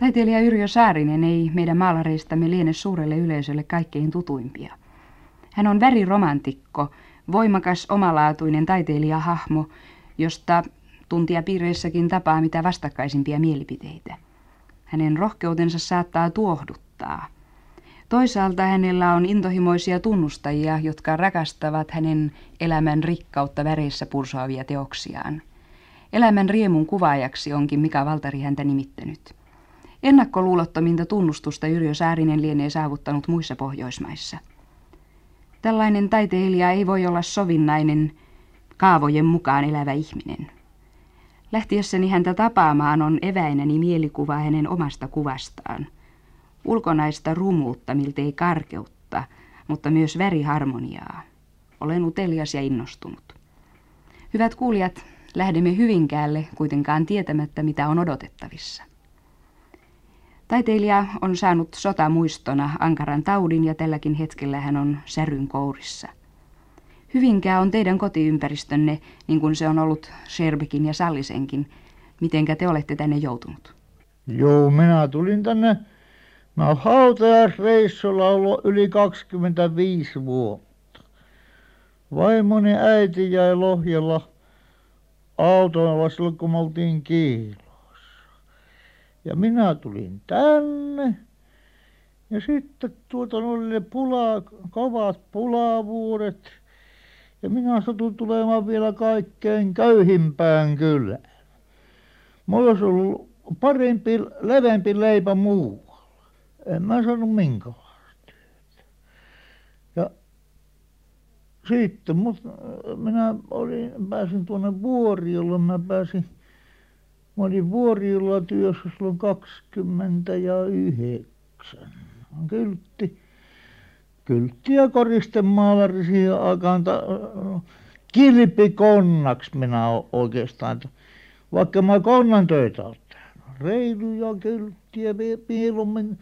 Taiteilija Yrjö Saarinen ei meidän maalareistamme liene suurelle yleisölle kaikkein tutuimpia. Hän on väriromantikko, voimakas omalaatuinen taiteilijahahmo, josta tuntijapiireissäkin tapaa mitä vastakkaisimpia mielipiteitä. Hänen rohkeutensa saattaa tuohduttaa. Toisaalta hänellä on intohimoisia tunnustajia, jotka rakastavat hänen elämän rikkautta väreissä pursoavia teoksiaan. Elämän riemun kuvaajaksi onkin Mika Valtari häntä nimittänyt. Ennakkoluulottominta tunnustusta Yrjö Saarinen lienee saavuttanut muissa Pohjoismaissa. Tällainen taiteilija ei voi olla sovinnainen, kaavojen mukaan elävä ihminen. Lähtiessäni häntä tapaamaan on eväinäni mielikuva hänen omasta kuvastaan. Ulkonaista rumuutta, miltei karkeutta, mutta myös väriharmoniaa. Olen utelias ja innostunut. Hyvät kuulijat, lähdemme Hyvinkäälle kuitenkaan tietämättä, mitä on odotettavissa. Taiteilija on saanut sotamuistona ankaran taudin ja tälläkin hetkellä hän on säryn kourissa. Hyvinkää on teidän kotiympäristönne, niin kuin se on ollut Sherbekin ja Sallisenkin. Mitenkä te olette tänne joutunut? Joo, minä tulin tänne. Mä hautajaisreissulla ollut yli 25 vuotta. Vaimoni äiti jäi Lohjalla autolla silloin, kun me oltiin kiilossa. Ja minä tulin tänne. Ja sitten tuota oli ne kovat pulavuodet. Ja minä satun tulemaan vielä kaikkein köyhimpään kylään. Mulla olisi ollut parempi, leveämpi leipä muualla. En mä saanut minkälaista työtä. Ja sitten mut, minä olin, pääsin tuonne Vuoriolle, mä pääsin, mä olin Vuoriolla työssä silloin kaksikymmentä ja yhdeksän. Kyltti kyltti- ja koristemaalari siihen aikaan kilpikonnaksi minä oikeastaan vaikka minä konnan töitä olen tehnyt. Reiluja kylttiä mieluummin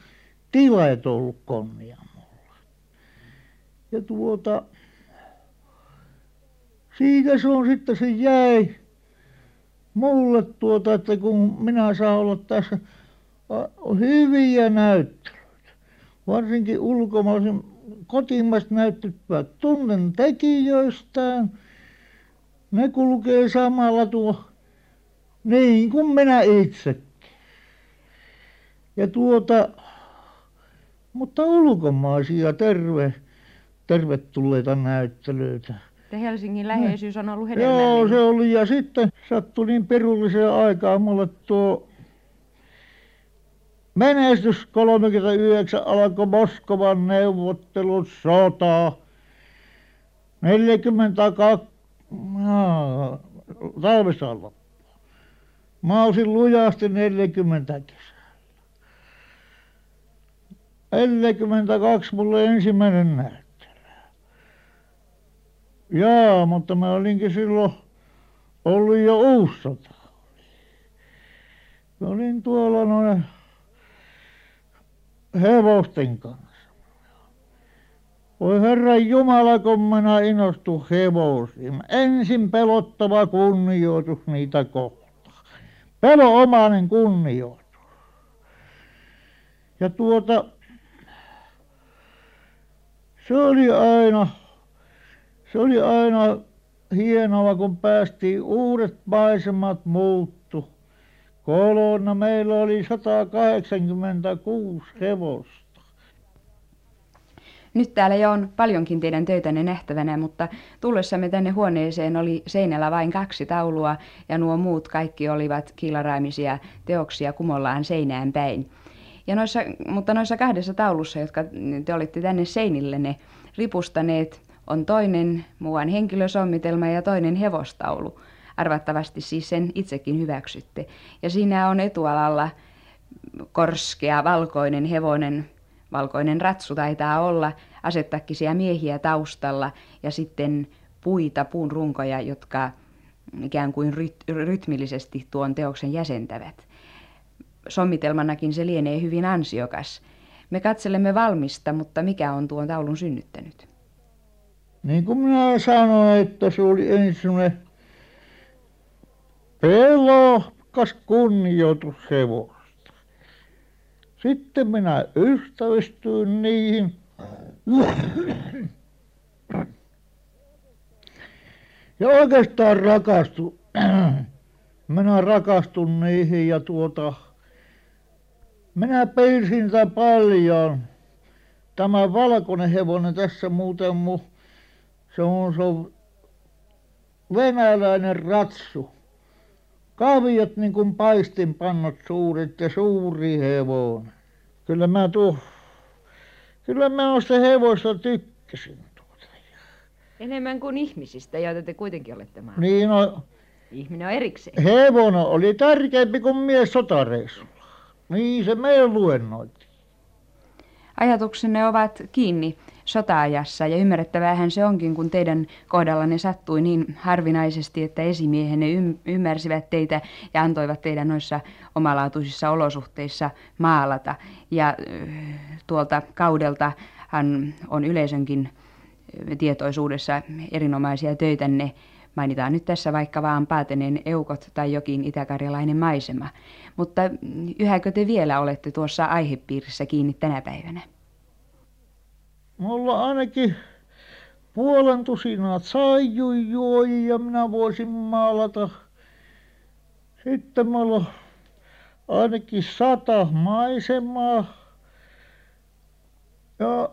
tilat ollut konnia minulla ja tuota siitä se on sitten se jäi minulle tuota että kun minä saan olla tässä hyviä näyttelyitä. Varsinkin ulkomaisen kotimaiset näyttelijät tunnen tekijöistään. Ne kulkee samalla tuo niin kuin minä itsekin. Ja tuota mutta ulkomaisia terve tervetulleita näyttelyitä että Helsingin läheisyys on ollut hedelmällinen. Joo se oli. Ja sitten sattui niin pirulliseen aikaan minulle tuo menestys kolmekymmentäyhdeksän alkoi Moskovan neuvottelut sota. neljäkymmentäkaksi jaa talvisodan loppua minä olisin lujasti neljäkymmentä kesällä. neljäkymmentäkaksi minulla ensimmäinen näyttely jaa mutta minä olinkin silloin ollut jo uusi sota oli minä olin tuolla noin hevosten kanssa. Voi herran jumala kun minä innostuin hevosiin. Ensin pelottava kunnioitus niitä kohtaan. Pelonomainen kunnioitus. Ja tuota se oli aina se oli aina hienoa kun päästiin uudet maisemat muuttui kolonna meillä oli satakahdeksankymmentäkuusi hevosta nyt täällä jo on paljonkin teidän töitänne nähtävänä, mutta tullessamme tänne huoneeseen oli seinällä vain kaksi taulua ja nuo muut kaikki olivat kiilaraimisia teoksia kumollaan seinään päin. Ja noissa, mutta noissa kahdessa taulussa, jotka te olitte tänne seinillenne ripustaneet, on toinen muuan henkilösommitelma ja toinen hevostaulu. Arvattavasti siis sen itsekin hyväksytte. Ja siinä on etualalla korskea valkoinen hevonen, valkoinen ratsu taitaa olla, asettakkisia miehiä taustalla ja sitten puita, puun runkoja, jotka ikään kuin ryt- rytmillisesti tuon teoksen jäsentävät. Sommitelmanakin se lienee hyvin ansiokas. Me katselemme valmista, mutta mikä on tuon taulun synnyttänyt? Niin kuin minä sanoin, että se oli ensin pelokas kunnioitus hevosta. sitten minä ystävystyin niihin ja oikeastaan rakastuin minä rakastuin niihin ja tuota minä piirsin sitä paljon tämä valkoinen hevonen tässä muuten mun se on se on venäläinen ratsu. Kaviot niin kuin paistinpannut suuret ja suuri hevonen. Kyllä minä tuo kyllä minä noista hevosista tykkäsin tuota ja enemmän kuin ihmisistä joita te kuitenkin olette niin no ihminen on erikseen. Hevonen oli tärkeämpi kuin mies sotareissulla. Niin se meille luennoitiin. Ajatuksenne ovat kiinni sota-ajassa ja ymmärrettäväähän se onkin, kun teidän kohdallanne sattui niin harvinaisesti, että esimiehenne ymmärsivät teitä ja antoivat teidän noissa omalaatuisissa olosuhteissa maalata. Ja tuolta kaudeltahan on yleisönkin tietoisuudessa erinomaisia töitänne. Mainitaan nyt tässä vaikka vaan Paateneen eukot tai jokin itäkarjalainen maisema. Mutta yhäkö te vielä olette tuossa aihepiirissä kiinni tänä päivänä? Mulla ainakin puolen tusinaa ja minä voisin maalata. Sitten mulla on ainakin sata maisemaa ja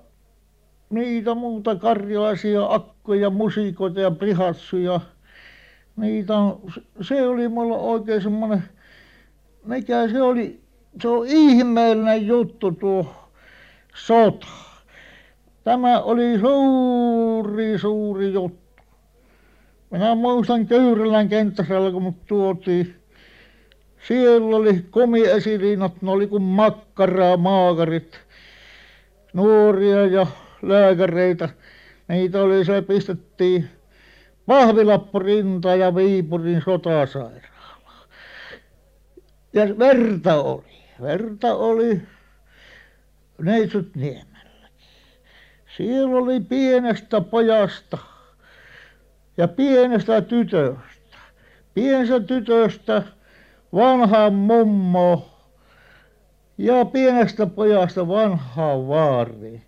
niitä muuta karjalaisia akkoja musikoita ja prihatsuja niitä on se oli mulla oikein semmoinen mikä se oli se on ihmeellinen juttu tuo sota tämä oli suuri suuri juttu. Minä muistan Kyyrälän kenttäsellä kun mut tuotiin. Siellä oli komiesiliinat ne oli kuin makkaraa maakarit nuoria ja lääkäreitä. Niitä oli se pistettiin pahvilappu rintaan ja Viipurin sotasairaalaan ja verta oli. Verta oli Neitsytniemellä siellä oli pienestä pojasta ja pienestä tytöstä. Pienestä tytöstä vanhaan mummoon ja pienestä pojasta vanhaan vaariin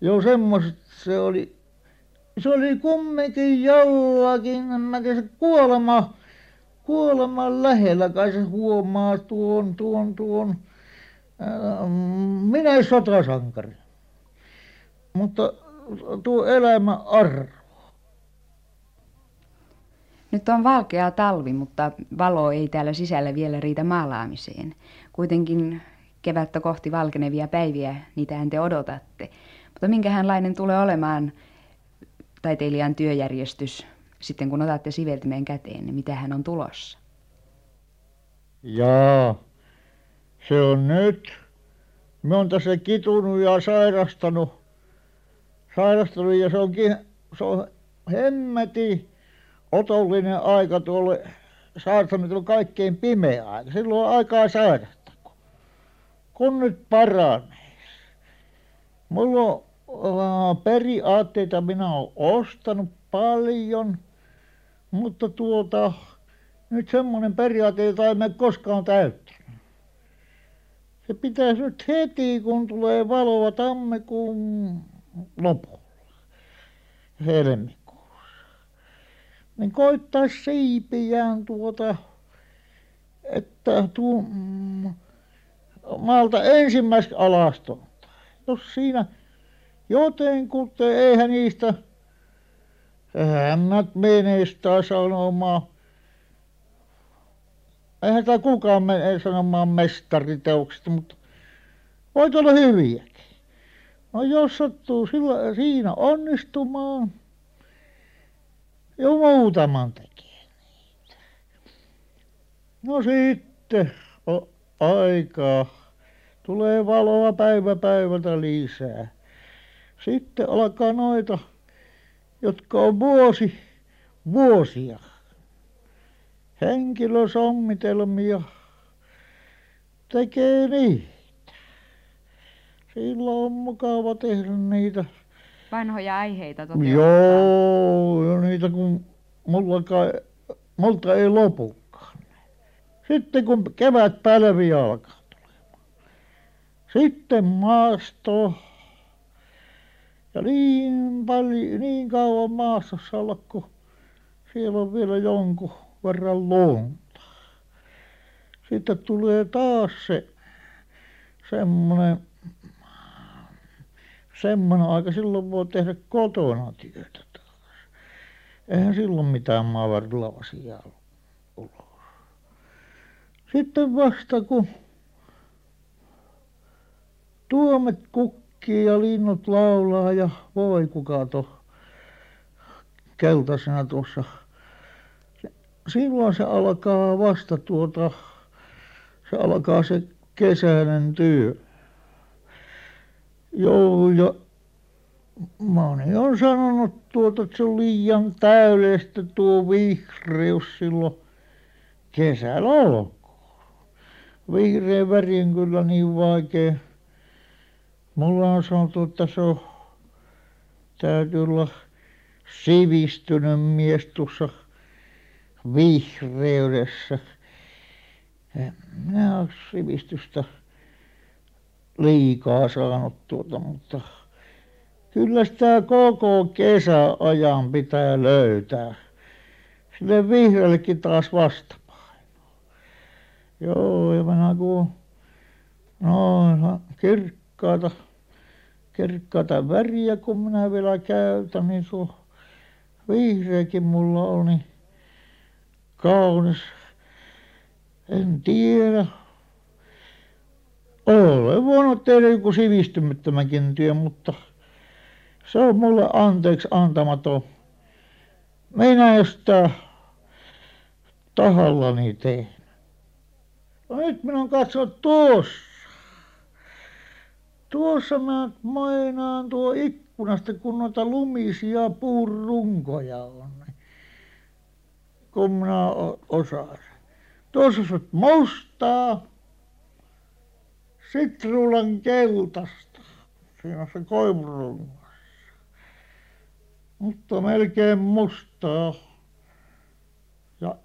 jo semmoiset se oli se oli kumminkin jollakin en minä tiedä kuolema kuoleman lähellä kai se huomaa tuon tuon tuon minä ei sotasankari mutta tuo elämän arvo nyt on valkea talvi, mutta valo ei täällä sisällä vielä riitä maalaamiseen. Kuitenkin kevättä kohti valkenevia päiviä, niitähän te odotatte. Mutta minkähänlainen tulee olemaan taiteilijan työjärjestys sitten kun otatte siveltimen käteen, niin mitä hän on tulossa? Jaa, se on nyt. Me on tässä kitunut ja sairastanut sairastunut ja se onkin se on hemmetin otollinen aika tuolle sairastamiselle on kaikkein pimeä aika. Silloin on aikaa sairastaa kun kun nyt paranee. Mulla on periaatteita. Minä olen ostanut paljon mutta tuota nyt semmoinen periaate jota en mene koskaan täyttänyt. Se pitäisi nyt heti kun tulee valoa tammikuun lopulla helmikuussa. Niin koettaisi siipiään tuota että tuo maalta ensimmäiseksi alastonta jos siinä jotenkuten eihän niistä hännät menestyä sanomaan. Eihän sitä kukaan mene sanomaan mestariteoksista mutta voi olla hyviäkin no jos sattuu siinä onnistumaan jo muutaman tekee niitä. No sitten on aikaa tulee valoa päivä päivältä lisää. Sitten alkaa noita jotka on vuosi vuosia. Henkilösommitelmia tekee niitä silloin on mukava tehdä niitä. Vanhoja aiheita toteuttaa joo ja niitä kun minullakaan minulta ei lopukaan. Sitten kun kevätpälvi alkaa tulemaan. Sitten maasto. Ja niin paljon niin kauan maastossa olla kun siellä on vielä jonkun verran lunta. Sitten tulee taas se semmoinen semmoinen aika silloin voi tehdä kotona työtä taas. Eihän silloin mitään maavarlaasia ulos. Sitten vasta kun tuomet kukkii ja linnut laulaa ja voikukat on keltaisena tuossa. Silloin se alkaa vasta tuota se alkaa se kesäinen työ joo ja moni on sanonut tuota että se on liian täydellistä tuo vihreys silloin kesällä olkoon vihreän väri on kyllä niin vaikea. Minulle on sanottu että se on täytyy olla sivistynyt mies tuossa vihreydessä. En minä ole sivistystä liikaa saanut tuota mutta kyllä sitä koko kesäajan pitää löytää. Sille vihreällekin taas vastapainoa joo ja minä kun noin kirkkaita kirkkaita väriä kun minä vielä käytän niin tuo vihreäkin minulla on niin kaunis. En tiedä olen voinut tehdä jonkun sivistymättömänkin työn mutta se on minulle anteeksi antamaton. Minä en sitä tahallani tehnyt. No nyt minä olen katsonut tuossa. Tuossa minä meinaan tuo ikkunasta kun noita lumisia puunrunkoja on niin kun minä osaan tuossa on mustaa sitruunan keltaista siinä se koivurungossa mutta melkein mustaa. Ja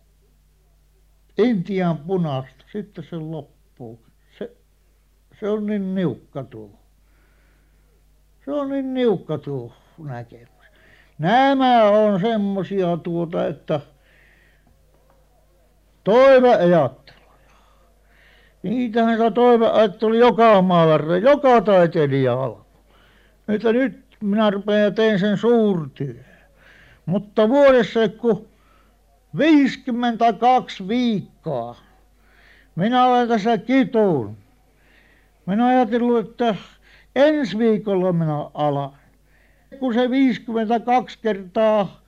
intian punaista. Sitten se loppuu. Se se on niin niukka tuo. Se on niin niukka tuo näkemys. Nämä on semmoisia tuota että toiveajatteluja niitähän sitä toiveajatteluja joka maallakin joka taiteilijalla että nyt minä rupean ja teen sen suurtyön. Mutta vuodessa kun viisikymmentäkaksi viikkoa minä olen tässä kitunut minä ajatellut että ensi viikolla minä alan. Kun se viisikymmentäkaksi kertaa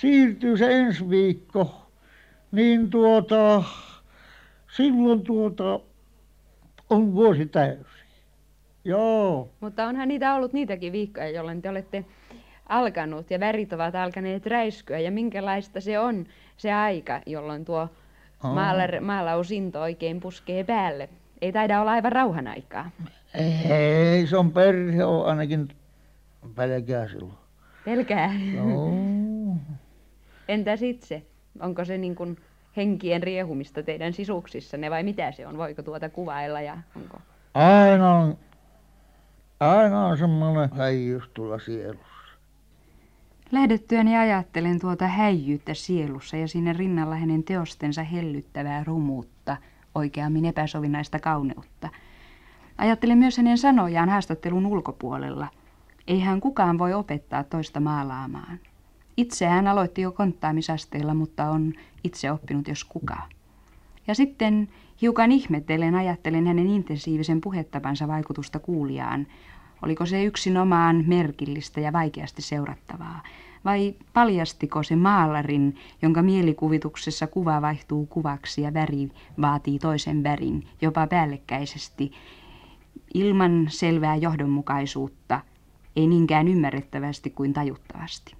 siirtyy se ensi viikko niin tuota silloin tuota on vuosi täysi. Joo. Mutta onhan niitä ollut niitäkin viikkoja jolloin te olette alkanut ja värit ovat alkaneet räiskyä. Ja minkälaista se on se aika jolloin tuo maalar, maalausinto oikein puskee päälle? Ei taida olla aivan rauhan aikaa. Ei se on perhe on ainakin pelkää silloin. Pelkää? Joo. Entäs itse? Onko se niin kuin henkien riehumista teidän sisuksissanne vai mitä se on? Voiko tuota kuvailla ja onko? Aina on aina on semmoinen häijyys tuolla sielussa. Lähdettyäni ajattelen tuota häijyyttä sielussa ja sinne rinnalla hänen teostensa hellyttävää rumuutta oikeammin epäsovinnaista kauneutta. Ajattelen myös hänen sanojaan haastattelun ulkopuolella. Eihän kukaan voi opettaa toista maalaamaan itse hän aloitti jo konttaamisasteella mutta on itse oppinut jos kuka. Ja sitten hiukan ihmettelen ajattelen hänen intensiivisen puhettapansa vaikutusta kuulijaan. Oliko se yksinomaan merkillistä ja vaikeasti seurattavaa? Vai paljastiko se maalarin jonka mielikuvituksessa kuva vaihtuu kuvaksi ja väri vaatii toisen värin jopa päällekkäisesti? Ilman selvää johdonmukaisuutta ei niinkään ymmärrettävästi kuin tajuttavasti